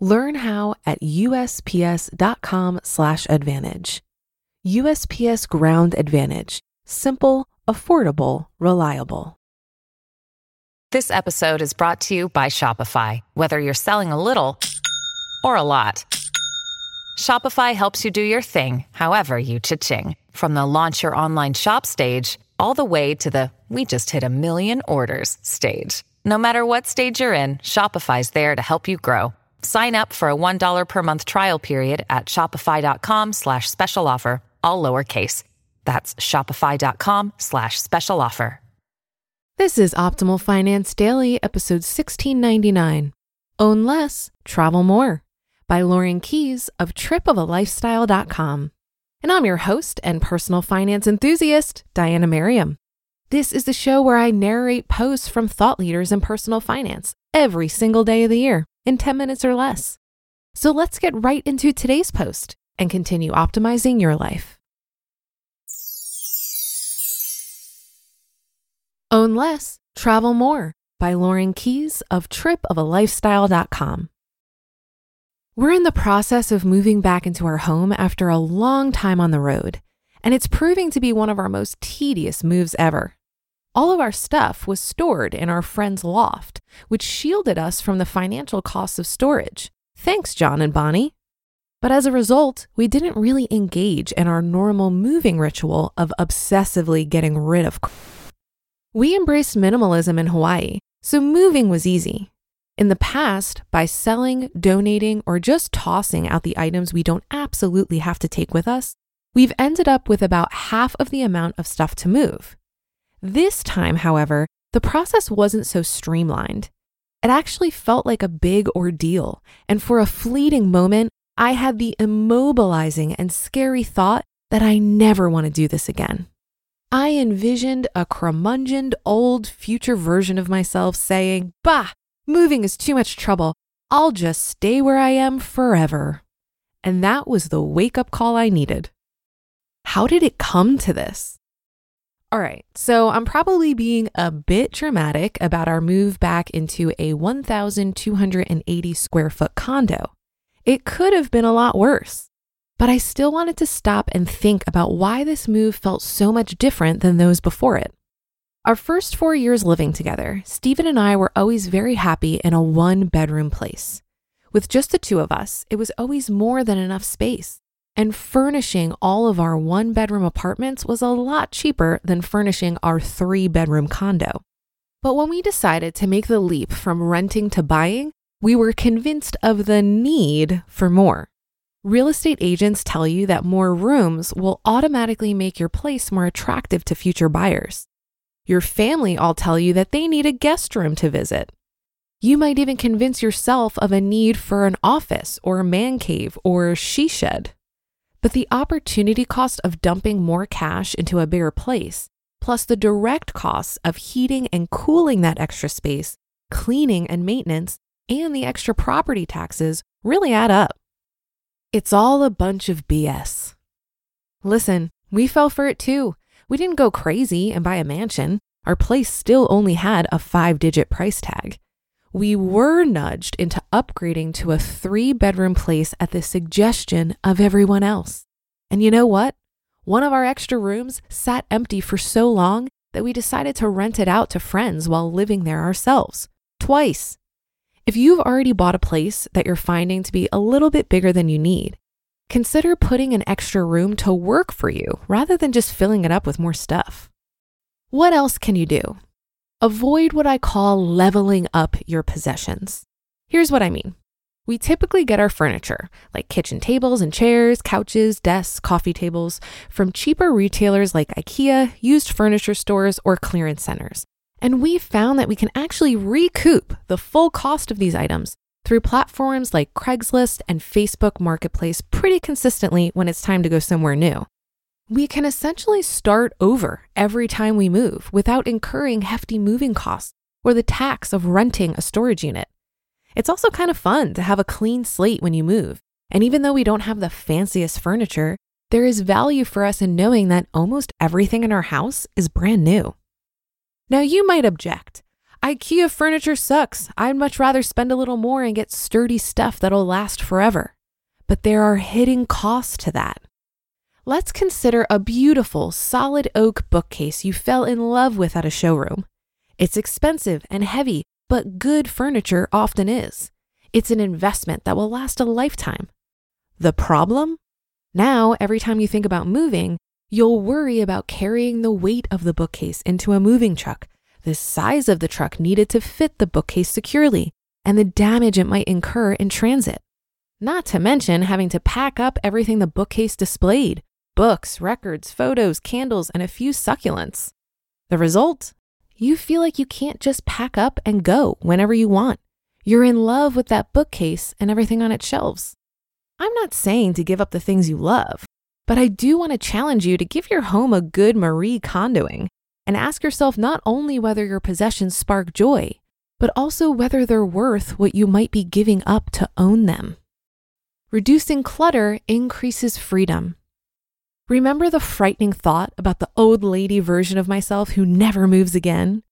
Learn how at usps.com/advantage. USPS Ground Advantage: simple, affordable, reliable. This episode is brought to you by Shopify. Whether you're selling a little or a lot, Shopify helps you do your thing, however you cha-ching. From the launch your online shop stage all the way to the we just hit a million orders stage. No matter what stage you're in, Shopify's there to help you grow. Sign up for a $1 per month trial period at shopify.com slash special offer, all lowercase. That's shopify.com slash special offer. This is Optimal Finance Daily, episode 1699. Own less, travel more by Lauren Keys of tripofalifestyle.com. And I'm your host and personal finance enthusiast, Diana Merriam. This is the show where I narrate posts from thought leaders in personal finance every single day of the year in 10 minutes or less. So let's get right into today's post and continue optimizing your life. Own less, travel more by Lauren Keys of tripofalifestyle.com. We're in the process of moving back into our home after a long time on the road, and it's proving to be one of our most tedious moves ever. All of our stuff was stored in our friend's loft, which shielded us from the financial costs of storage. Thanks, John and Bonnie. But as a result, we didn't really engage in our normal moving ritual of obsessively getting rid of. We embraced minimalism in Hawaii, so moving was easy. In the past, by selling, donating, or just tossing out the items we don't absolutely have to take with us, we've ended up with about half of the amount of stuff to move. This time, however, the process wasn't so streamlined. It actually felt like a big ordeal, and for a fleeting moment, I had the immobilizing and scary thought that I never want to do this again. I envisioned a curmudgeoned old future version of myself saying, Bah, moving is too much trouble. I'll just stay where I am forever. And that was the wake up call I needed. How did it come to this? All right, so I'm probably being a bit dramatic about our move back into a 1,280 square foot condo. It could have been a lot worse, but I still wanted to stop and think about why this move felt so much different than those before it. Our first four years living together, Stephen and I were always very happy in a one bedroom place. With just the two of us, it was always more than enough space. And furnishing all of our one bedroom apartments was a lot cheaper than furnishing our three bedroom condo. But when we decided to make the leap from renting to buying, we were convinced of the need for more. Real estate agents tell you that more rooms will automatically make your place more attractive to future buyers. Your family all tell you that they need a guest room to visit. You might even convince yourself of a need for an office or a man cave or a she shed. But the opportunity cost of dumping more cash into a bigger place, plus the direct costs of heating and cooling that extra space, cleaning and maintenance, and the extra property taxes really add up. It's all a bunch of BS. Listen, we fell for it too. We didn't go crazy and buy a mansion. Our place still only had a five digit price tag. We were nudged into upgrading to a three bedroom place at the suggestion of everyone else. And you know what? One of our extra rooms sat empty for so long that we decided to rent it out to friends while living there ourselves. Twice. If you've already bought a place that you're finding to be a little bit bigger than you need, consider putting an extra room to work for you rather than just filling it up with more stuff. What else can you do? Avoid what I call leveling up your possessions. Here's what I mean. We typically get our furniture, like kitchen tables and chairs, couches, desks, coffee tables, from cheaper retailers like IKEA, used furniture stores, or clearance centers. And we've found that we can actually recoup the full cost of these items through platforms like Craigslist and Facebook Marketplace pretty consistently when it's time to go somewhere new. We can essentially start over every time we move without incurring hefty moving costs or the tax of renting a storage unit. It's also kind of fun to have a clean slate when you move. And even though we don't have the fanciest furniture, there is value for us in knowing that almost everything in our house is brand new. Now, you might object. IKEA furniture sucks. I'd much rather spend a little more and get sturdy stuff that'll last forever. But there are hidden costs to that. Let's consider a beautiful, solid oak bookcase you fell in love with at a showroom. It's expensive and heavy, but good furniture often is. It's an investment that will last a lifetime. The problem? Now, every time you think about moving, you'll worry about carrying the weight of the bookcase into a moving truck the size of the truck needed to fit the bookcase securely, and the damage it might incur in transit. Not to mention having to pack up everything the bookcase displayed books, records, photos, candles, and a few succulents. The result? You feel like you can't just pack up and go whenever you want. You're in love with that bookcase and everything on its shelves. I'm not saying to give up the things you love, but I do want to challenge you to give your home a good Marie Kondoing and ask yourself not only whether your possessions spark joy, but also whether they're worth what you might be giving up to own them. Reducing clutter increases freedom. Remember the frightening thought about the old lady version of myself who never moves again?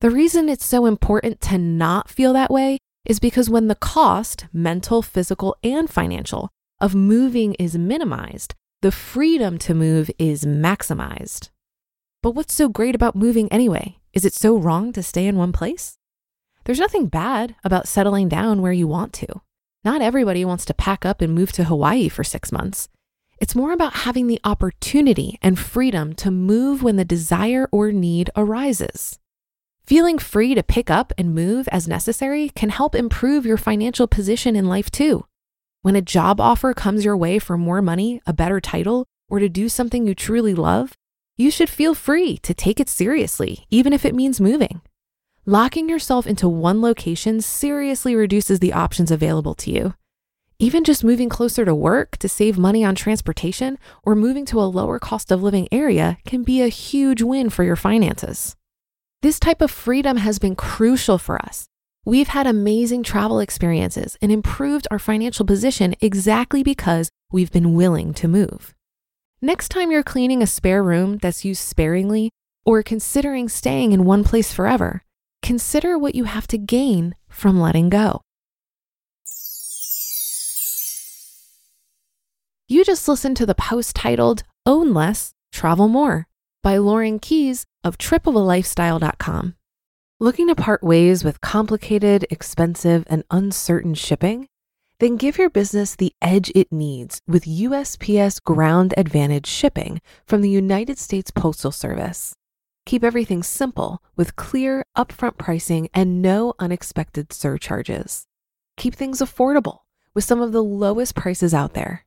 The reason it's so important to not feel that way is because when the cost, mental, physical, and financial, of moving is minimized, the freedom to move is maximized. But what's so great about moving anyway? Is it so wrong to stay in one place? There's nothing bad about settling down where you want to. Not everybody wants to pack up and move to Hawaii for six months. It's more about having the opportunity and freedom to move when the desire or need arises. Feeling free to pick up and move as necessary can help improve your financial position in life too. When a job offer comes your way for more money, a better title, or to do something you truly love, you should feel free to take it seriously, even if it means moving. Locking yourself into one location seriously reduces the options available to you. Even just moving closer to work to save money on transportation or moving to a lower cost of living area can be a huge win for your finances. This type of freedom has been crucial for us. We've had amazing travel experiences and improved our financial position exactly because we've been willing to move. Next time you're cleaning a spare room that's used sparingly or considering staying in one place forever, consider what you have to gain from letting go. You just listened to the post titled Own Less, Travel More by Lauren Keys of tripofalifestyle.com. Looking to part ways with complicated, expensive, and uncertain shipping? Then give your business the edge it needs with USPS Ground Advantage shipping from the United States Postal Service. Keep everything simple with clear, upfront pricing and no unexpected surcharges. Keep things affordable with some of the lowest prices out there.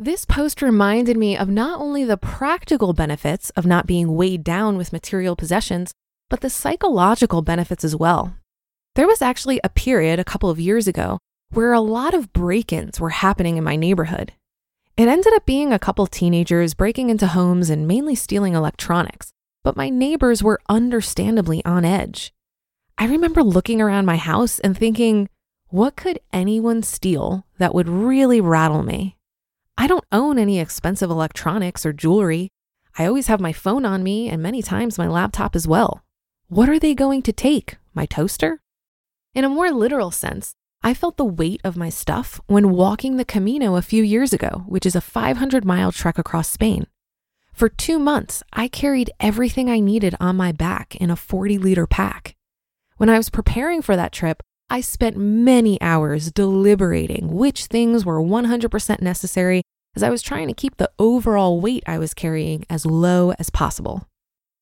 This post reminded me of not only the practical benefits of not being weighed down with material possessions, but the psychological benefits as well. There was actually a period a couple of years ago where a lot of break ins were happening in my neighborhood. It ended up being a couple teenagers breaking into homes and mainly stealing electronics, but my neighbors were understandably on edge. I remember looking around my house and thinking, what could anyone steal that would really rattle me? I don't own any expensive electronics or jewelry. I always have my phone on me and many times my laptop as well. What are they going to take? My toaster? In a more literal sense, I felt the weight of my stuff when walking the Camino a few years ago, which is a 500 mile trek across Spain. For two months, I carried everything I needed on my back in a 40 liter pack. When I was preparing for that trip, I spent many hours deliberating which things were 100% necessary as I was trying to keep the overall weight I was carrying as low as possible.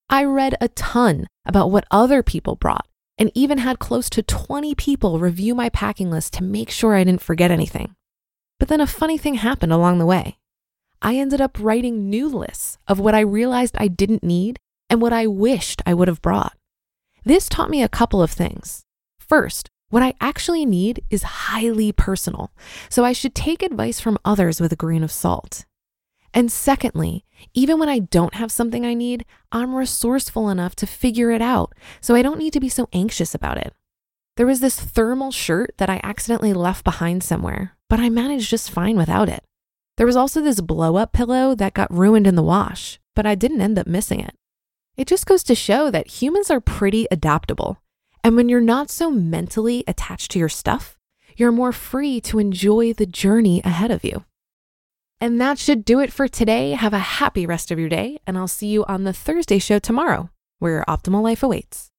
I read a ton about what other people brought and even had close to 20 people review my packing list to make sure I didn't forget anything. But then a funny thing happened along the way. I ended up writing new lists of what I realized I didn't need and what I wished I would have brought. This taught me a couple of things. First, what I actually need is highly personal, so I should take advice from others with a grain of salt. And secondly, even when I don't have something I need, I'm resourceful enough to figure it out, so I don't need to be so anxious about it. There was this thermal shirt that I accidentally left behind somewhere, but I managed just fine without it. There was also this blow up pillow that got ruined in the wash, but I didn't end up missing it. It just goes to show that humans are pretty adaptable. And when you're not so mentally attached to your stuff, you're more free to enjoy the journey ahead of you. And that should do it for today. Have a happy rest of your day, and I'll see you on the Thursday show tomorrow, where your optimal life awaits.